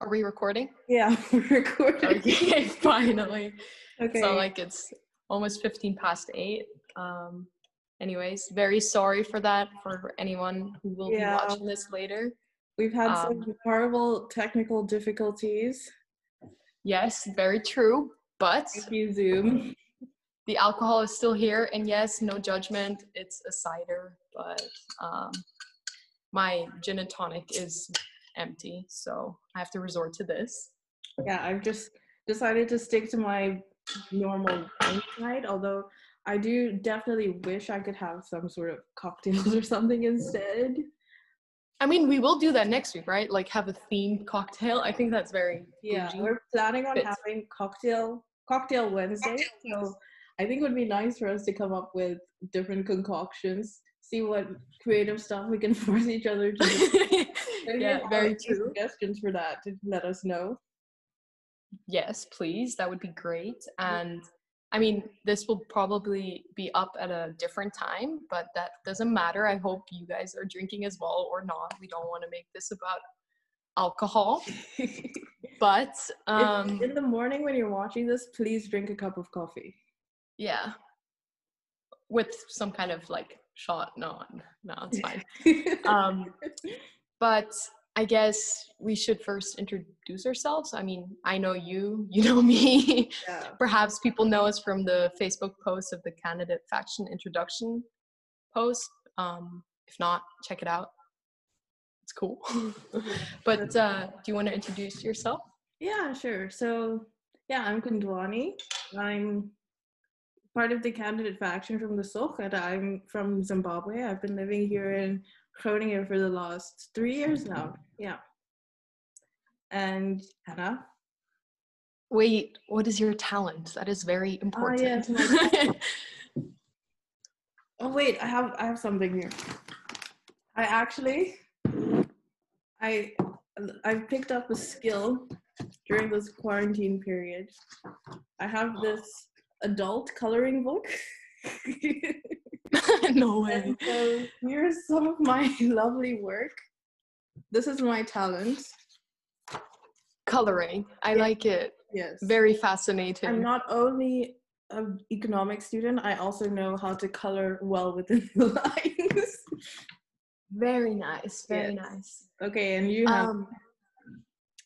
Are we recording? Yeah, we're recording. Okay, finally. Okay. So like it's almost 15 past 8. Um anyways, very sorry for that for anyone who will Yeah. be watching this later. We've had um, some horrible technical difficulties. Yes, very true, but Thank you, Zoom. the alcohol is still here and yes, no judgment. It's a cider, but um my gin and tonic is empty, so I have to resort to this. Yeah, I've just decided to stick to my normal drink night, although I do definitely wish I could have some sort of cocktails or something instead. I mean, we will do that next week, right? Like have a themed cocktail. I think that's very Yeah, bougie. we're planning on Fits. having cocktail cocktail Wednesday. So I think it would be nice for us to come up with different concoctions, see what creative stuff we can force each other to do. Yeah, very true. Suggestions for that? to Let us know. Yes, please. That would be great. And I mean, this will probably be up at a different time, but that doesn't matter. I hope you guys are drinking as well or not. We don't want to make this about alcohol. But um in the morning when you're watching this, please drink a cup of coffee. yeah. With some kind of like shot. No, no, it's fine. Um but I guess we should first introduce ourselves. I mean, I know you, you know me. yeah. Perhaps people know us from the Facebook post of the candidate faction introduction post. Um, if not, check it out. It's cool. but uh, do you want to introduce yourself? Yeah, sure. So, yeah, I'm Kondwani. I'm part of the candidate faction from the and I'm from Zimbabwe. I've been living here in Groningen for the last three years now. Yeah. And Hannah. Wait, what is your talent? That is very ah, important. yes, my Oh wait, I have I have something here. I actually I I picked up a skill during this quarantine period. I have this adult coloring book. no way. so here's some of my lovely work. This is my talent. Coloring. I Yeah. like it. Yes. Very fascinating. I'm not only an economic student, I also know how to color well within the lines. very nice. Very Yes. nice. Okay, and you have Um,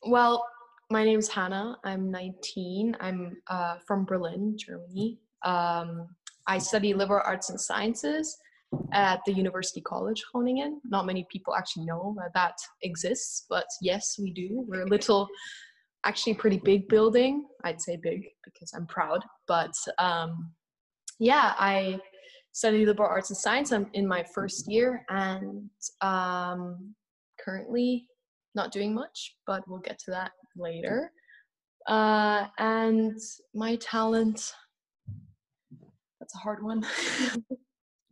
well, my name's Hannah. I'm 19. I'm uh, from Berlin, Germany. Um, I study liberal arts and sciences at the University College Groningen. Not many people actually know that that exists, but yes, we do. We're a little, actually, pretty big building. I'd say big because I'm proud. But um, yeah, I study liberal arts and science. I'm in my first year, and um, currently not doing much, but we'll get to that later. Uh, and my talent, that's a hard one.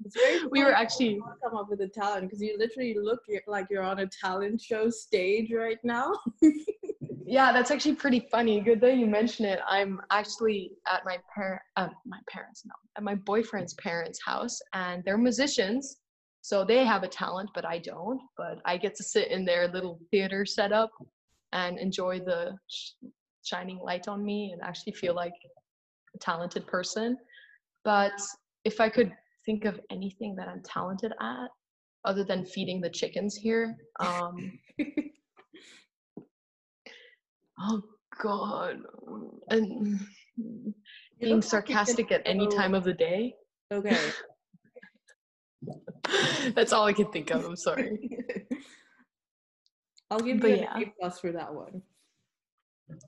It's very we were actually, come up with a talent because you literally look like you're on a talent show stage right now. yeah, that's actually pretty funny. Good that you mention it. I'm actually at my parent, uh, my parents, no, at my boyfriend's parents' house, and they're musicians. So they have a talent, but I don't. But I get to sit in their little theater setup and enjoy the sh- shining light on me and actually feel like a talented person. But if I could think of anything that I'm talented at, other than feeding the chickens here, um, oh God, and being look like you could sarcastic at any time of the day. Okay. That's all I can think of. I'm sorry. I'll give But you yeah. an A plus for that one.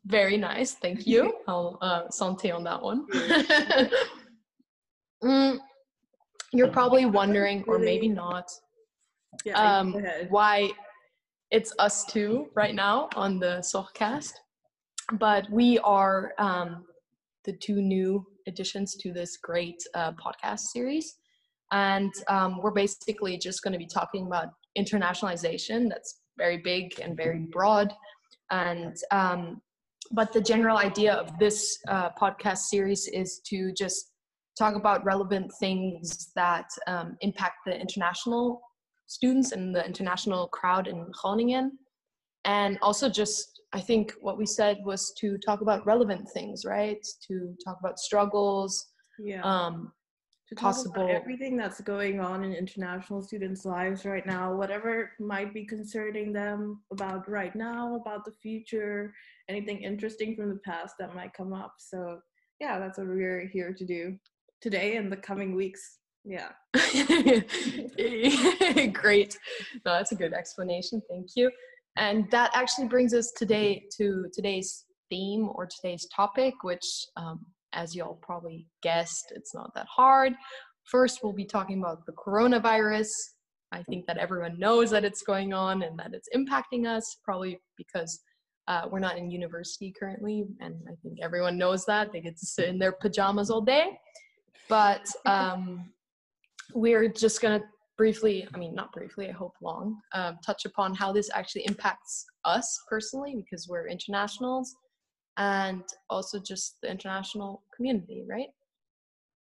Very nice. Thank you. I'll uh, santé on that one. Mm, you're probably wondering, or maybe not, Yeah, um, why it's us two right now on the SOGcast. But we are um, the two new additions to this great uh, podcast series. And um, we're basically just going to be talking about internationalization. That's very big and very broad. And um, but the general idea of this uh, podcast series is to just talk about relevant things that um, impact the international students and the international crowd in Groningen. and also just I think what we said was to talk about relevant things, right? To talk about struggles, Yeah. um, possible- everything that's going on in international students' lives right now, whatever might be concerning them about right now, about the future, anything interesting from the past that might come up. So yeah, that's what we're here to do today and the coming weeks. Yeah. Great. No, that's a good explanation. Thank you. And that actually brings us today to today's theme or today's topic, which, um, as you all probably guessed, it's not that hard. First, we'll be talking about the coronavirus. I think that everyone knows that it's going on and that it's impacting us, probably because uh, we're not in university currently. And I think everyone knows that. They get to sit in their pajamas all day. But um, we're just going to briefly, I mean, not briefly, I hope long, um, touch upon how this actually impacts us personally because we're internationals and also just the international community, right?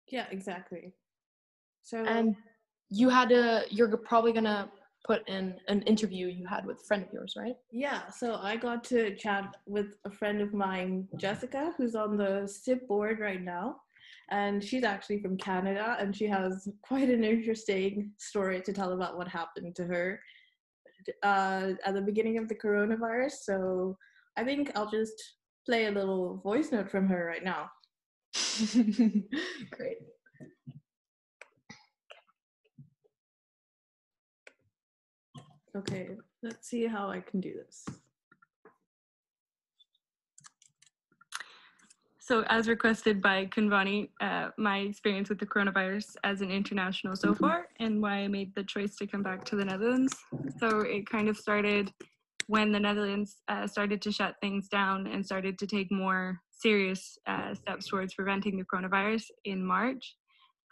Yeah, exactly. So And you had a, you're probably going to put in an interview you had with a friend of yours, right? Yeah, so I got to chat with a friend of mine, Jessica, who's on the SIB board right now. And she's actually from Canada, and she has quite an interesting story to tell about what happened to her uh, at the beginning of the coronavirus. So I think I'll just play a little voice note from her right now. Great. Okay, let's see how I can do this. So, as requested by Kondwani, uh, my experience with the coronavirus as an international so far, and why I made the choice to come back to the Netherlands. So, it kind of started when the Netherlands uh, started to shut things down and started to take more serious uh, steps towards preventing the coronavirus in March.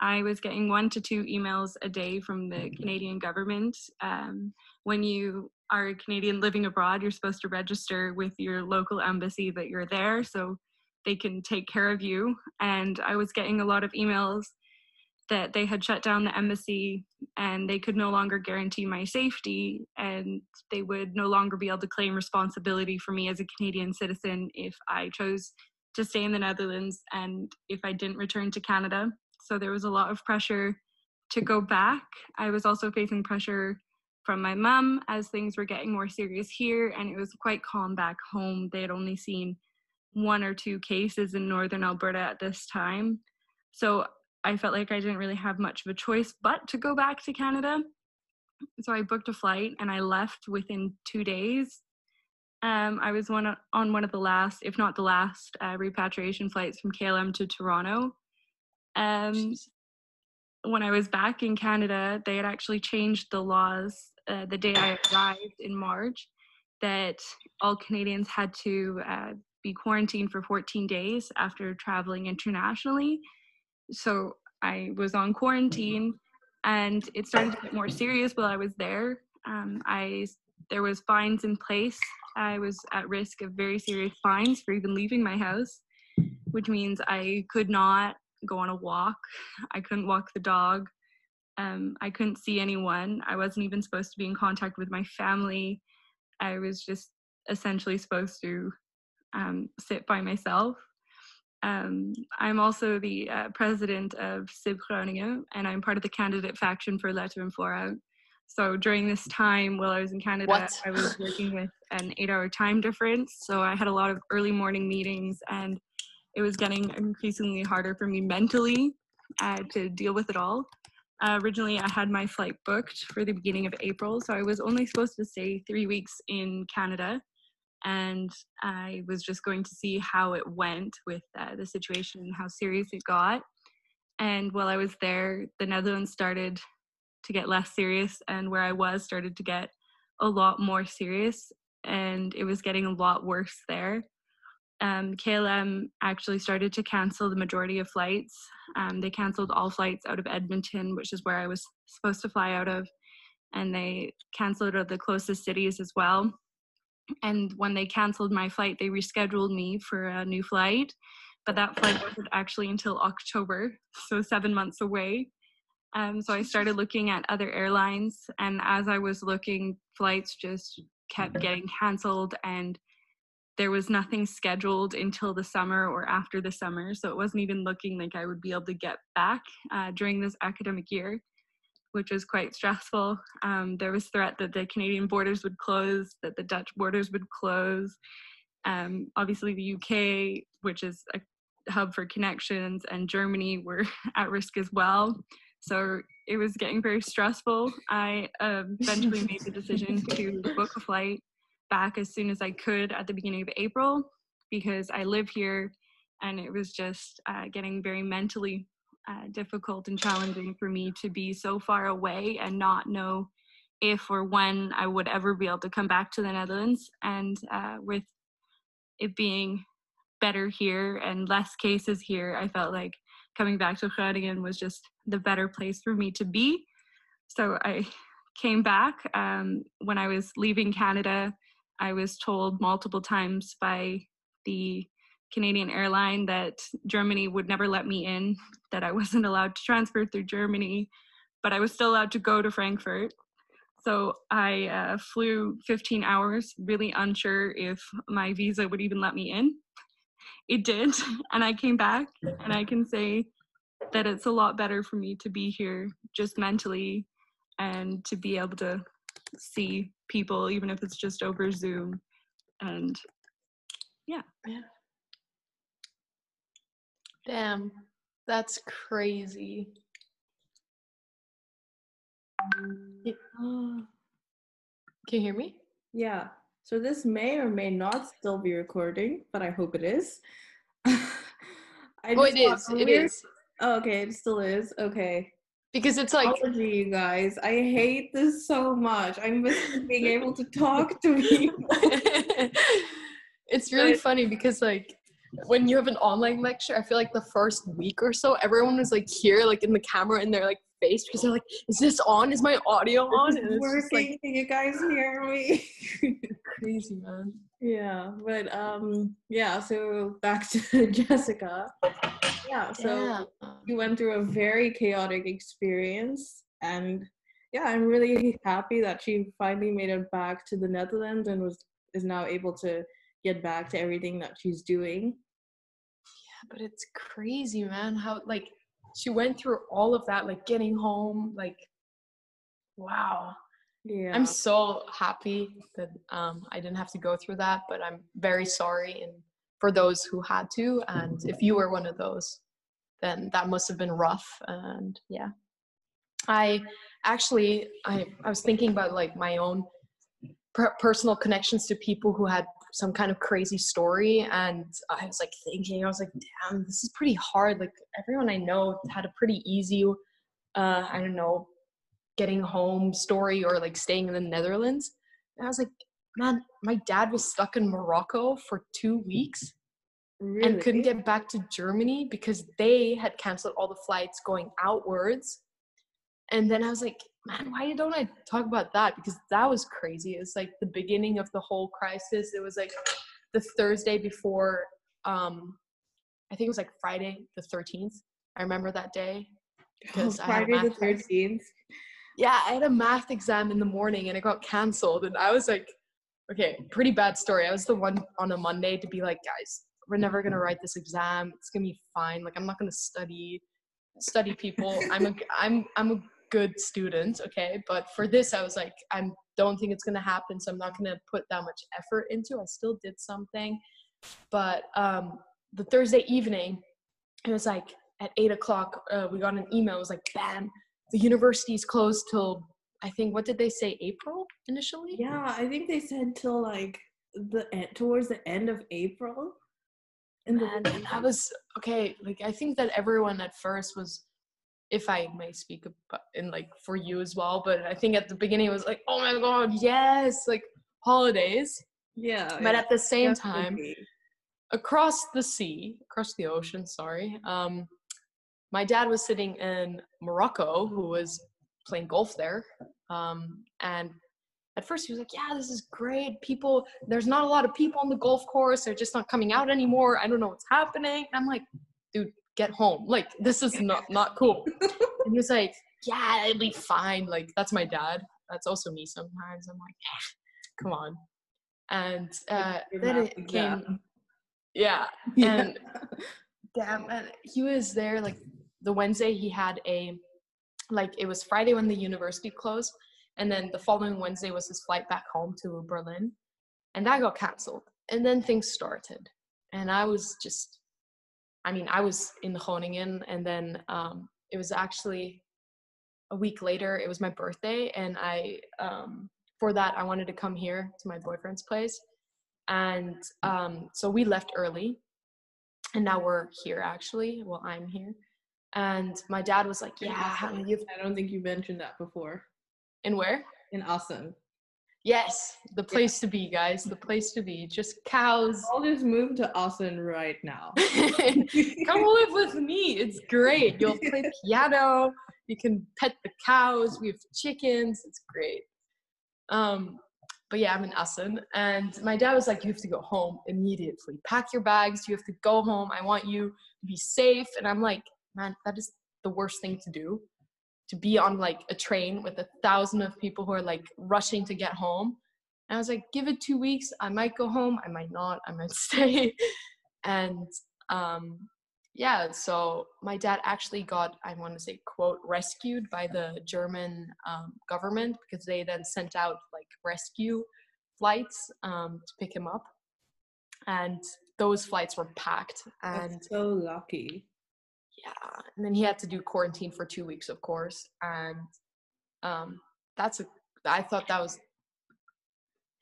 I was getting one to two emails a day from the Canadian government. Um, when you are a Canadian living abroad, you're supposed to register with your local embassy that you're there. So, they can take care of you. And I was getting a lot of emails that they had shut down the embassy and they could no longer guarantee my safety and they would no longer be able to claim responsibility for me as a Canadian citizen if I chose to stay in the Netherlands and if I didn't return to Canada. So there was a lot of pressure to go back. I was also facing pressure from my mum as things were getting more serious here and it was quite calm back home. They had only seen one or two cases in northern Alberta at this time. So I felt like I didn't really have much of a choice but to go back to Canada. So I booked a flight and I left within two days. Um, I was one on one of the last, if not the last, uh, repatriation flights from KLM to Toronto. Um, when I was back in Canada, they had actually changed the laws uh, the day I arrived in March that all Canadians had to uh, be quarantined for 14 days after traveling internationally. So I was on quarantine and it started to get more serious while I was there. Um, I there was fines in place. I was at risk of very serious fines for even leaving my house, which means I could not go on a walk. I couldn't walk the dog. Um, I couldn't see anyone. I wasn't even supposed to be in contact with my family. I was just essentially supposed to um, sit by myself. Um, I'm also the uh, president of SIB Groningen, and I'm part of the candidate faction for Letter and Vooruit. So during this time, while I was in Canada, What? I was working with an eight-hour time difference. So I had a lot of early morning meetings, and it was getting increasingly harder for me mentally uh, to deal with it all. Uh, originally, I had my flight booked for the beginning of April, so I was only supposed to stay three weeks in Canada and I was just going to see how it went with uh, the situation and how serious it got. And while I was there, the Netherlands started to get less serious, and where I was started to get a lot more serious, and it was getting a lot worse there. Um, KLM actually started to cancel the majority of flights. Um, they canceled all flights out of Edmonton, which is where I was supposed to fly out of, and they canceled out the closest cities as well and when they canceled my flight they rescheduled me for a new flight but that flight wasn't actually until october so seven months away. Um, so i started looking at other airlines and as i was looking flights just kept getting canceled and there was nothing scheduled until the summer or after the summer so it wasn't even looking like i would be able to get back uh, during this academic year which was quite stressful. Um, there was threat that the canadian borders would close that the dutch borders would close. Um, obviously the uk which is a hub for connections and germany were at risk as well. So it was getting very stressful. I uh, eventually made the decision to book a flight back as soon as I could at the beginning of April because I live here and it was just uh, getting very mentally uh, difficult and challenging for me to be so far away and not know if or when I would ever be able to come back to the Netherlands. And uh, with it being better here and less cases here, I felt like coming back to Groningen was just the better place for me to be. So I came back um, when I was leaving Canada. I was told multiple times by the Canadian airline that Germany would never let me in, that I wasn't allowed to transfer through Germany, but I was still allowed to go to Frankfurt. So I uh, flew 15 hours, really unsure if my visa would even let me in. It did, and I came back, and I can say that it's a lot better for me to be here just mentally and to be able to see people, even if it's just over Zoom. And yeah. Yeah. Damn, that's crazy. Can you hear me? Yeah. So this may or may not still be recording, but I hope it is. I oh, it is. It is. Oh, okay, it still is. Okay because it's like apology you guys i hate this so much i miss being able to talk to people it's really but, funny because like when you have an online lecture i feel like the first week or so everyone was like here like in the camera in their like face because they're like is this on? Is my audio on? and it's working like, can you guys hear me? Crazy man. Yeah but um yeah so back to jessica. Yeah so yeah. you went through a very chaotic experience and yeah i'm really happy that she finally made it back to the netherlands and was is now able to get back to everything that she's doing but it's crazy man how like she went through all of that like getting home like wow. Yeah. i'm so happy that um i didn't have to go through that but i'm very sorry and for those who had to and if you were one of those then that must have been rough and yeah. I actually i i was thinking about like my own per- personal connections to people who had some kind of crazy story and i was like thinking i was like damn this is pretty hard like everyone i know had a pretty easy uh i don't know getting home story or like staying in the netherlands and i was like man my dad was stuck in morocco for two weeks really? and couldn't get back to Germany because they had canceled all the flights going outwards. And then I was like, man, why don't I talk about that? Because that was crazy. It was like the beginning of the whole crisis. It was like the Thursday before, um, I think it was like Friday the 13th. I remember that day. Because oh, Friday the 13th. Yeah, I had a math exam in the morning and it got canceled. And I was like, okay, pretty bad story. I was the one on a Monday to be like, guys, we're never gonna write this exam. It's gonna be fine. Like I'm not gonna study study people. I'm a I'm I'm a good student, okay? But for this I was like, I don't think it's gonna happen, so I'm not gonna put that much effort into. I still did something. But um the Thursday evening, it was like at eight o'clock, uh, we got an email, it was like bam, the university's closed till I think what did they say, April initially? Yeah, I think they said till like the end towards the end of April and and that was okay like i think that everyone at first was if i may speak about in like for you as well but i think at the beginning it was like oh my god yes like holidays yeah but yeah, at the same definitely. time across the sea across the ocean sorry um my dad was sitting in morocco who was playing golf there um and at first he was like, yeah, this is great. People, there's not a lot of people on the golf course. They're just not coming out anymore. I don't know what's happening. And I'm like, dude, get home. Like, this is not, not cool. and he was like, yeah, it'll be fine. Like, that's my dad. That's also me sometimes. I'm like, eh, come on. And uh, then it came, yeah, and damn, and he was there like the Wednesday he had a, like it was Friday when the university closed, and then the following Wednesday was his flight back home to Berlin, and that got canceled. And then things started, and I was just, I mean, I was in Groningen, and then um, it was actually a week later. It was my birthday, and I um, for that I wanted to come here to my boyfriend's place, and um, so we left early, and now we're here actually. Well, I'm here, and my dad was like, "Yeah, I don't think you mentioned that before. in where?" In Assen. Yes, the place to be, guys. The place to be. Just cows. I'll just move to Assen right now. Come live with me. It's great. You'll play piano. You can pet the cows. We have chickens. It's great. Um, but yeah, I'm in Assen, and my dad was like, "You have to go home immediately. Pack your bags. You have to go home. I want you to be safe." And I'm like, "Man, that is the worst thing to do. To be on like a train with a thousand of people who are like rushing to get home." And I was like, "Give it two weeks. I might go home. I might not. I might stay." and um, yeah, so my dad actually got, I want to say, quote, rescued by the German um, government because they then sent out like rescue flights um, to pick him up. And those flights were packed. And That's so lucky. Yeah, and then he had to do quarantine for two weeks, of course. And um, that's a, I thought that was,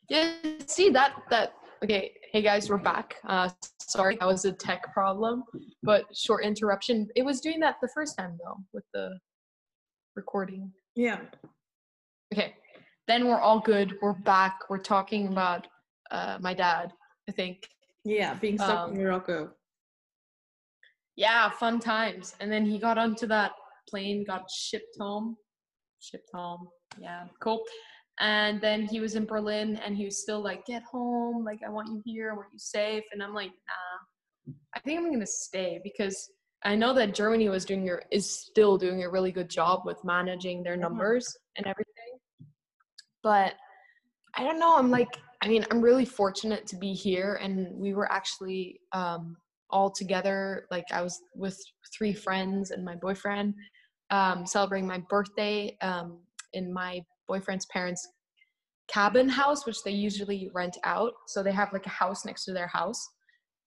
yeah, see that, that, okay, hey guys, we're back. Uh, sorry, that was a tech problem, but short interruption. It was doing that the first time though, with the recording. Yeah. Okay, then we're all good. We're back. We're talking about uh, my dad, I think. Yeah, being stuck Um, in Morocco. Yeah, fun times. And then he got onto that plane, got shipped home. Shipped home. Yeah, cool. And then he was in Berlin and he was still like, get home. Like, I want you here. I want you safe. And I'm like, nah, I think I'm going to stay because I know that Germany was doing your, is still doing a really good job with managing their Mhm. numbers and everything. But I don't know. I'm like, I mean, I'm really fortunate to be here. And we were actually, um, all together. Like I was with three friends and my boyfriend um, celebrating my birthday um, in my boyfriend's parents' cabin house, which they usually rent out. So they have like a house next to their house,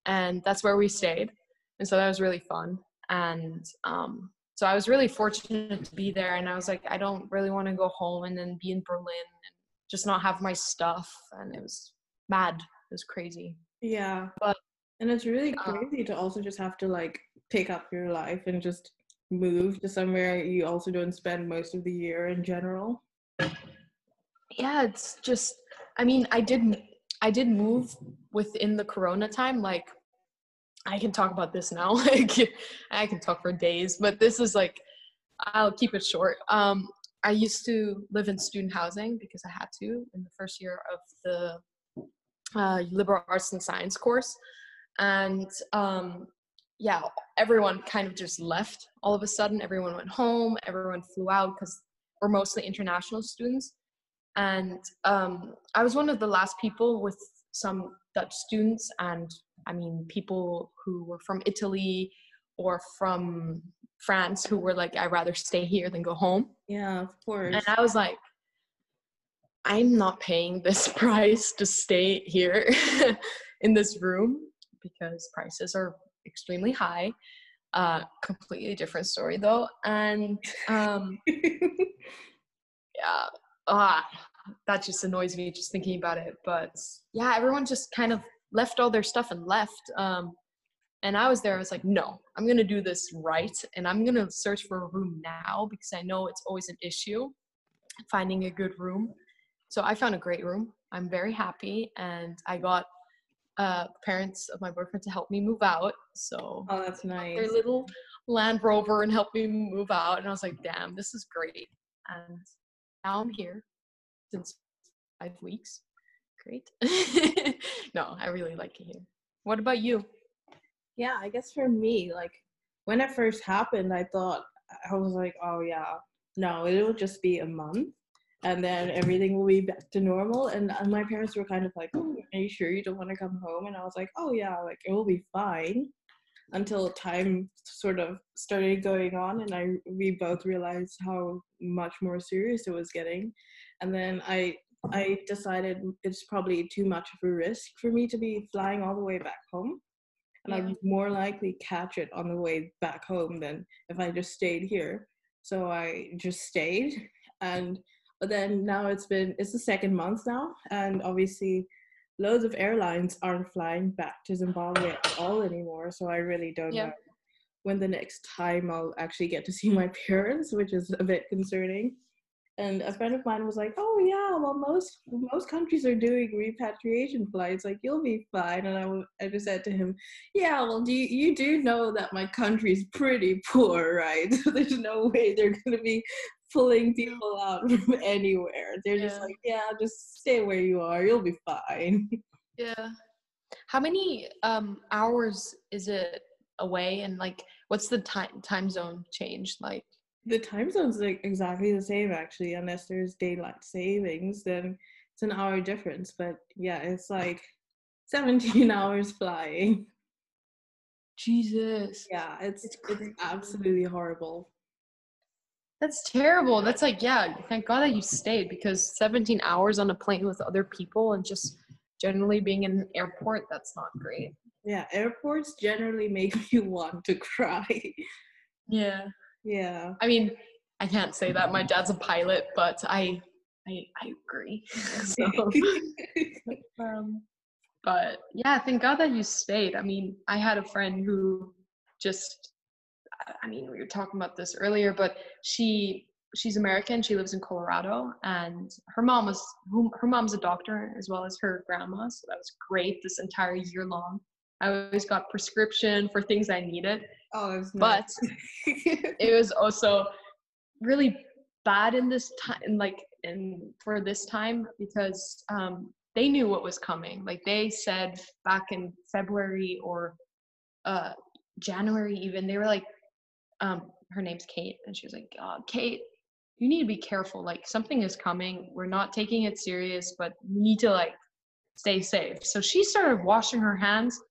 and that's where we stayed. And so that was really fun. And um, so I was really fortunate to be there. And I was like, I don't really want to go home and then be in Berlin and just not have my stuff. And it was mad. It was crazy. Yeah. but- and it's really uh, crazy to also just have to like pick up your life and just move to somewhere you also don't spend most of the year in general. yeah it's just i mean i did. I did move within the corona time like i can talk about this now like i can talk for days but this is like i'll keep it short um i used to live in student housing because i had to in the first year of the uh, liberal arts and science course and um yeah everyone kind of just left all of a sudden everyone went home everyone flew out because we're mostly international students and um, I was one of the last people with some Dutch students, and I mean people who were from Italy or from France who were like, "I'd rather stay here than go home." Yeah, of course. And I was like, "I'm not paying this price to stay here in this room because prices are extremely high." Uh, completely different story though, and um, yeah ah that just annoys me just thinking about it but yeah everyone just kind of left all their stuff and left um and i was there i was like no i'm gonna do this right and i'm gonna search for a room now because i know it's always an issue finding a good room so i found a great room i'm very happy and i got uh parents of my boyfriend to help me move out so oh, that's nice. their little Land Rover and help me move out. And I was like, damn, this is great. And now I'm here since five weeks. Great. no, I really like it here. What about you? Yeah, I guess for me, like when it first happened, I thought I was like, oh yeah, no, it will just be a month. And then everything will be back to normal. And, and my parents were kind of like, oh, "Are you sure you don't want to come home?" And I was like, "Oh yeah, like it will be fine." Until time sort of started going on, and I we both realized how much more serious it was getting, and then I I decided it's probably too much of a risk for me to be flying all the way back home. And Yeah. I'd more likely catch it on the way back home than if I just stayed here. So I just stayed. And but then now it's been it's the second month now. And obviously loads of airlines aren't flying back to Zimbabwe at all anymore. So I really don't Yeah. know when the next time I'll actually get to see my parents, which is a bit concerning. And a friend of mine was like, "Oh yeah, well most most countries are doing repatriation flights. Like you'll be fine." And I, w- I just said to him, "Yeah, well, do you, you do know that my country's pretty poor, right? So there's no way they're gonna be pulling people out from anywhere. They're just like, yeah, just stay where you are. You'll be fine." Yeah. How many um hours is it away and like what's the time time zone change like? the time zone's like exactly the same actually unless there's daylight savings then it's an hour difference but yeah it's like 17 hours flying Jesus. yeah it's It's it's, absolutely horrible That's terrible. That's like, yeah, thank God that you stayed because 17 hours on a plane with other people and just generally being in an airport, that's not great. yeah airports generally make you want to cry Yeah. yeah I mean, I can't say that my dad's a pilot, but I I, I agree. so, um, but yeah, thank God that you stayed. I mean, I had a friend who just I mean, we were talking about this earlier, but she she's American. She lives in Colorado, and her mom was her mom's a doctor as well as her grandma, so that was great this entire year long. I always got prescription for things I needed, oh it's but it was also really bad in this time like in for this time because um they knew what was coming like they said back in february or uh january even they were like um her name's kate and she was like uh, kate you need to be careful like something is coming we're not taking it serious but you need to like stay safe so she started washing her hands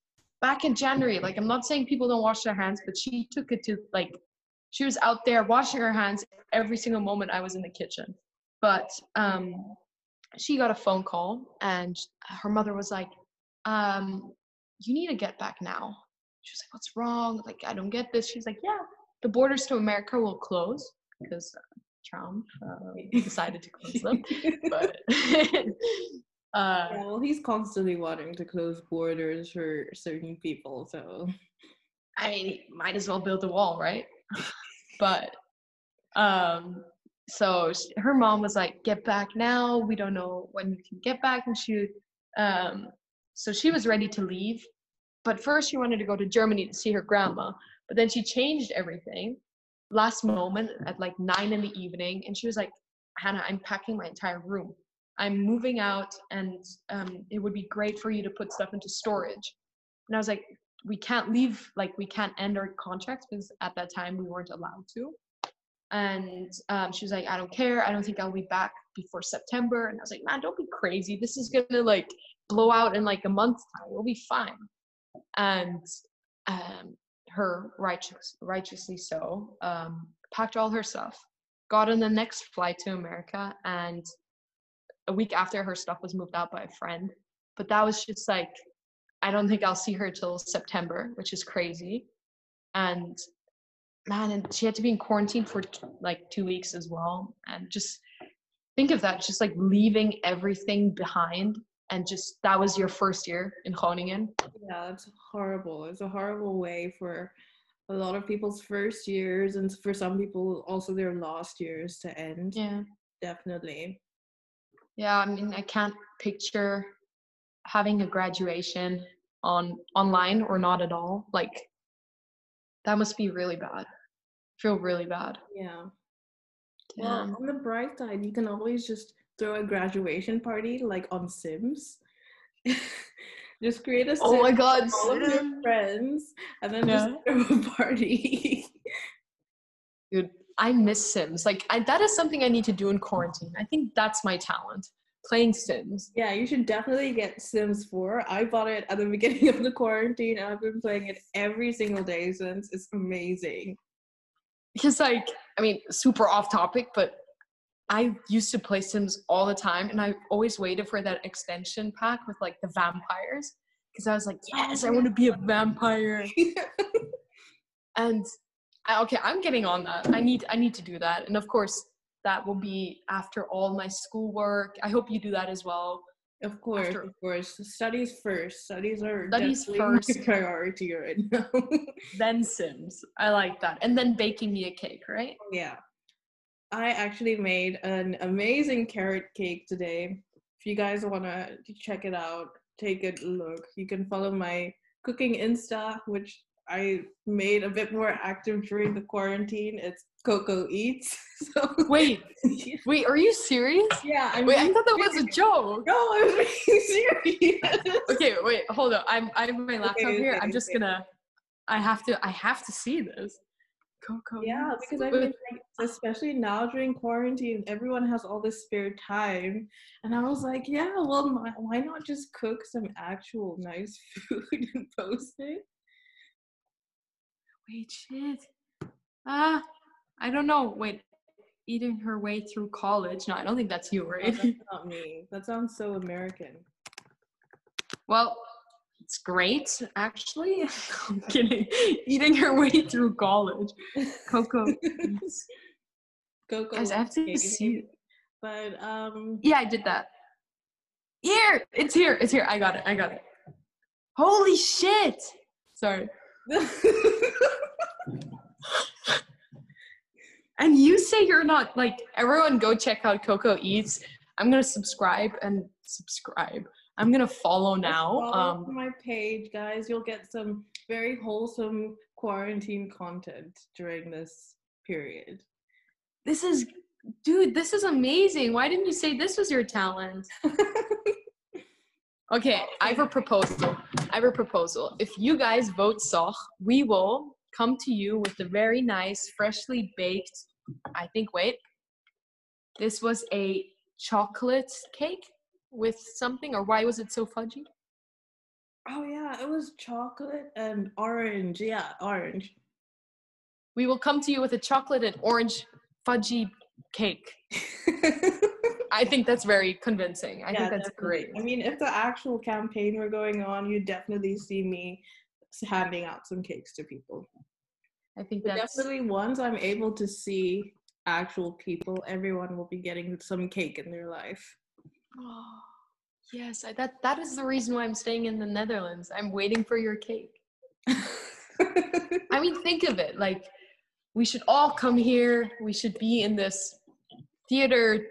back in january like i'm not saying people don't wash their hands but she took it to like she was out there washing her hands every single moment I was in the kitchen. But um, she got a phone call, and her mother was like, um, "You need to get back now." She was like, "What's wrong? Like, I don't get this." She's like, "Yeah, the borders to America will close because uh, Trump uh, decided to close them." But uh, yeah, well he's constantly wanting to close borders for certain people so I mean, might as well build a wall, right? but um so sh- her mom was like get back now we don't know when you can get back and she um so she was ready to leave but first she wanted to go to germany to see her grandma but then she changed everything last moment at like nine in the evening and she was like hannah i'm packing my entire room. I'm moving out and um, it would be great for you to put stuff into storage. And i was like we can't leave like we can't end our contracts because at that time we weren't allowed to. And um, she was like i don't care. I don't think i'll be back before september. And i was like man don't be crazy. This is gonna like blow out in like a month's time. We'll be fine. And um, her righteous righteously so um, packed all her stuff got on the next flight to america and a week after her stuff was moved out by a friend but that was just like I don't think I'll see her till September, which is crazy. And man, and she had to be in quarantine for t- like two weeks as well. And just think of that, just like leaving everything behind. And just that was your first year in Groningen. Yeah, it's horrible. It's a horrible way for a lot of people's first years and for some people also their last years to end. Yeah. Definitely. Yeah. I mean, I can't picture having a graduation on online or not at all. Like that must be really bad. Feel really bad. Yeah. Well, on the bright side, you can always just throw a graduation party like on Sims. just create a Sim Oh my god. all of your friends and then just throw a party. Dude, I miss Sims. Like I, that is something I need to do in quarantine. I think that's my talent, playing Sims. Yeah, you should definitely get Sims 4. I bought it at the beginning of the quarantine and I've been playing it every single day since. It's amazing. Because like, I mean, super off topic, but I used to play Sims all the time, and I always waited for that extension pack with like the vampires. Because I was like, yes, I want to be a vampire. and I, okay, I'm getting on that. I need I need to do that, and of course that will be after all my schoolwork. I hope you do that as well. Of course, After- of course. Studies first. Studies are Studies first. priority right now. Then Sims. I like that, and then baking me a cake, right? yeah. I actually made an amazing carrot cake today. If you guys want to check it out, take a look. You can follow my cooking Insta, which I made a bit more active during the quarantine. It's Coco Eats. So Wait, wait, are you serious? yeah, I'm Wait, I thought that was a joke. No, I was being serious. Okay, wait, hold on. I'm I have my laptop Okay, here. okay, I'm just okay. gonna. I have to. I have to see this. Coco. Yeah, because I mean, like, especially now during quarantine, everyone has all this spare time, and I was like, yeah, well, why, why not just cook some actual nice food and post it? Wait, shit. Ah, I don't know. Wait, eating her way through college. No, I don't think that's you, Oh, right? that's not me. That sounds so American. well, it's great, actually. I'm kidding. Eating her way through college. Coco. Coco. Guys, I have to cake. see. But um, Yeah, I did that. Here, it's here. It's here. I got it. I got it. Holy shit! Sorry. And you say you're not like everyone go check out Coco Eats. I'm gonna subscribe and subscribe. I'm gonna follow now. follow Um my page, guys. You'll get some very wholesome quarantine content during this period. this is dude, this is amazing. Why didn't you say this was your talent? Okay, I have a proposal. I have a proposal. If you guys vote SOG, we will come to you with a very nice, freshly baked, I think, wait. This was a chocolate cake with something, or why was it so fudgy? Oh yeah, it was chocolate and orange. Yeah, orange. We will come to you with a chocolate and orange fudgy cake. I think that's very convincing. I think that's definitely. great. I mean, if the actual campaign were going on, you'd definitely see me handing out some cakes to people. I think But that's definitely, once I'm able to see actual people, everyone will be getting some cake in their life. Oh, yes, I, that that is the reason why I'm staying in the Netherlands. I'm waiting for your cake. I mean, think of it. Like, we should all come here. We should be in this theater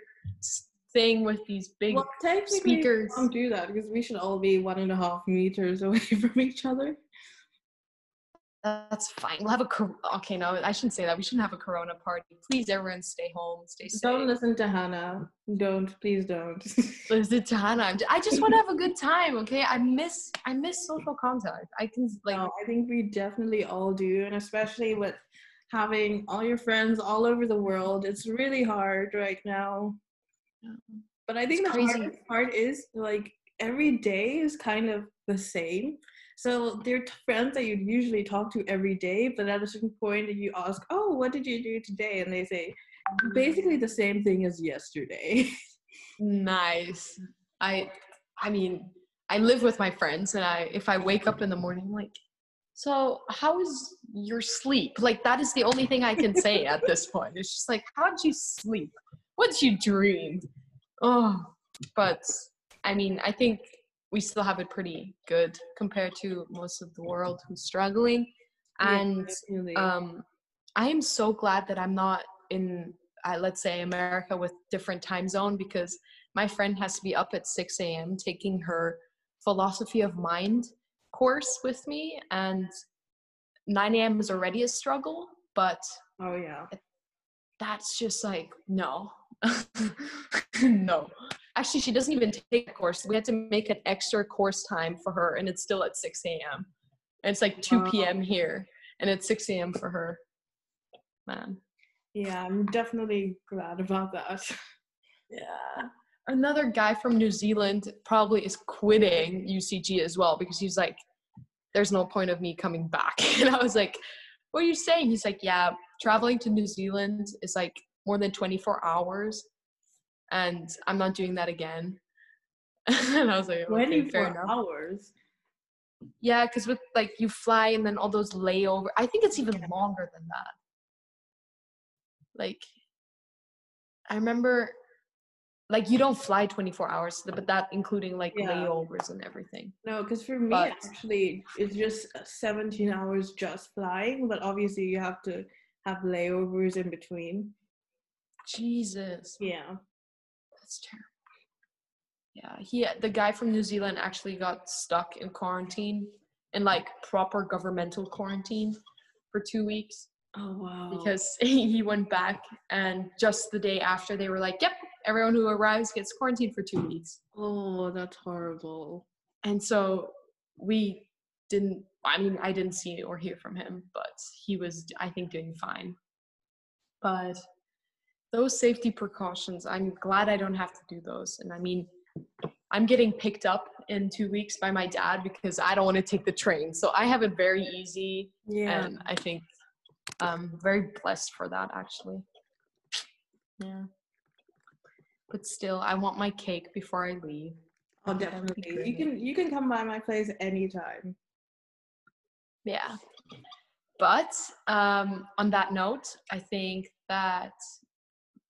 thing with these big well, technically, speakers. don't do that because we should all be one and a half meters away from each other. That's fine. We'll have a cor- okay. No, I shouldn't say that. We shouldn't have a Corona party. Please, everyone, stay home. Stay safe. Don't listen to Hannah. Don't, please don't. Listen to Hannah. I just want to have a good time. Okay, I miss I miss social contact. I can like no, I think we definitely all do, and especially with having all your friends all over the world, it's really hard right now. But I think It's the crazy. hardest part is like every day is kind of the same. So they're t- friends that you usually talk to every day, but at a certain point you ask, "Oh, what did you do today?" and they say mm. basically the same thing as yesterday. nice. I I mean, I live with my friends, and I if I wake up in the morning, I'm like, so how is your sleep? Like that is the only thing I can say at this point. It's just like, how'd you sleep? What'd you dream? Oh, but I mean, I think we still have it pretty good compared to most of the world who's struggling. And um, I am so glad that I'm not in, uh, let's say, America with different time zone because my friend has to be up at 6 a.m. taking her philosophy of mind course with me, and 9 a.m. is already a struggle, but oh yeah. that's just like no no actually she doesn't even take a course we had to make an extra course time for her and it's still at 6 a.m and it's like 2 Wow. p.m here and it's 6 a.m for her man Yeah, I'm definitely glad about that. Yeah. Another guy from New Zealand probably is quitting UCG as well because he's like, there's no point of me coming back. And I was like, what are you saying? He's like, yeah, traveling to New Zealand is like more than 24 hours. And I'm not doing that again. and I was like, okay, fair 24 enough. hours. Yeah, because with like you fly and then all those layover, I think it's even longer than that. Like, I remember, like you don't fly 24 hours, but that including like Yeah. layovers and everything. No, because for me, But- actually, it's just uh, 17 hours just flying, but obviously you have to have layovers in between. Jesus, Yeah. That's terrible. Yeah, he the guy from New Zealand actually got stuck in quarantine, in like proper governmental quarantine, for two weeks. Oh, wow. because he went back and just the day after they were like yep everyone who arrives gets quarantined for two weeks Oh, that's horrible. and so we didn't i mean i didn't see or hear from him but he was i think doing fine but those safety precautions i'm glad i don't have to do those and i mean i'm getting picked up in two weeks by my dad because i don't want to take the train so i have it very easy Yeah. and I think I'm very blessed for that actually. Yeah. But still, I want my cake before I leave. oh, definitely. You can you can come by my place anytime. Yeah. But um, on that note, I think that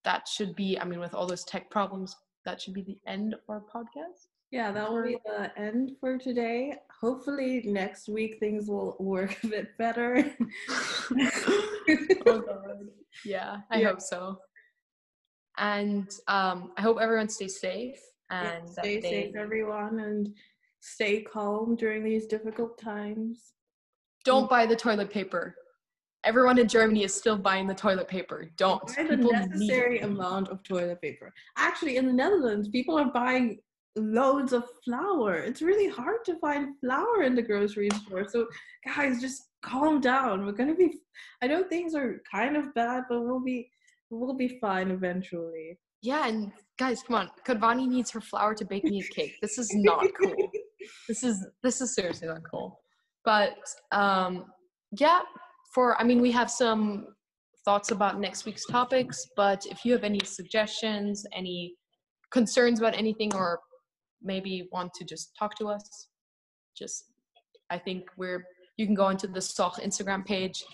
that should be. I mean, with all those tech problems, that should be the end of our podcast. Yeah, that will be the end for today. Hopefully next week things will work a bit better. oh God. Yeah, I Yeah. hope so. And um, I hope everyone stays safe and that stay they- safe, everyone, and stay calm during these difficult times. Don't buy the toilet paper. Everyone in Germany is still buying the toilet paper. Don't. Buy the People necessary amount of toilet paper. Actually, in the Netherlands, people are buying loads of flour. It's really hard to find flour in the grocery store. So, guys, just calm down. We're gonna be. I know things are kind of bad, but we'll be we'll be fine eventually. Yeah, and guys, come on. Kondwani needs her flour to bake me a cake. This is not cool. this is this is seriously not cool. But um yeah, for I mean we have some thoughts about next week's topics, but if you have any suggestions, any concerns about anything or maybe want to just talk to us, just I think we're you can go into the SOG Instagram page.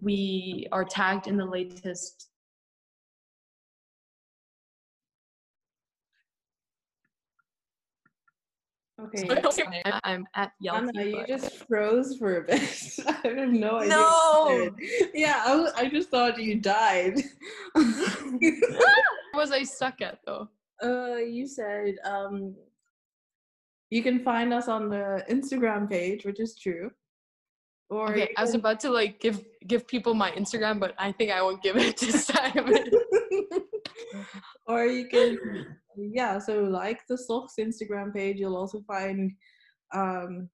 We are tagged in the latest Okay. I'm- I'm at Anna, Yelp. you just froze for a bit. I have no idea. No! what you said. Yeah, I, was- I just thought you died. What was I stuck at though? uh, you said um, you can find us on the Instagram page, which is true. Or Okay, you I was can- about to like give give people my Instagram, but I think I won't give it this time. or you can yeah so like the SOG's instagram page you'll also find um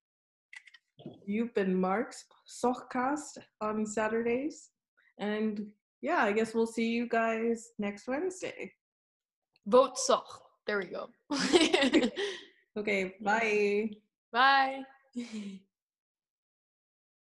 you've been Mark's SOGcast on Saturdays. And yeah, I guess we'll see you guys next Wednesday. Vote SOG. There we go. Okay, bye. Bye.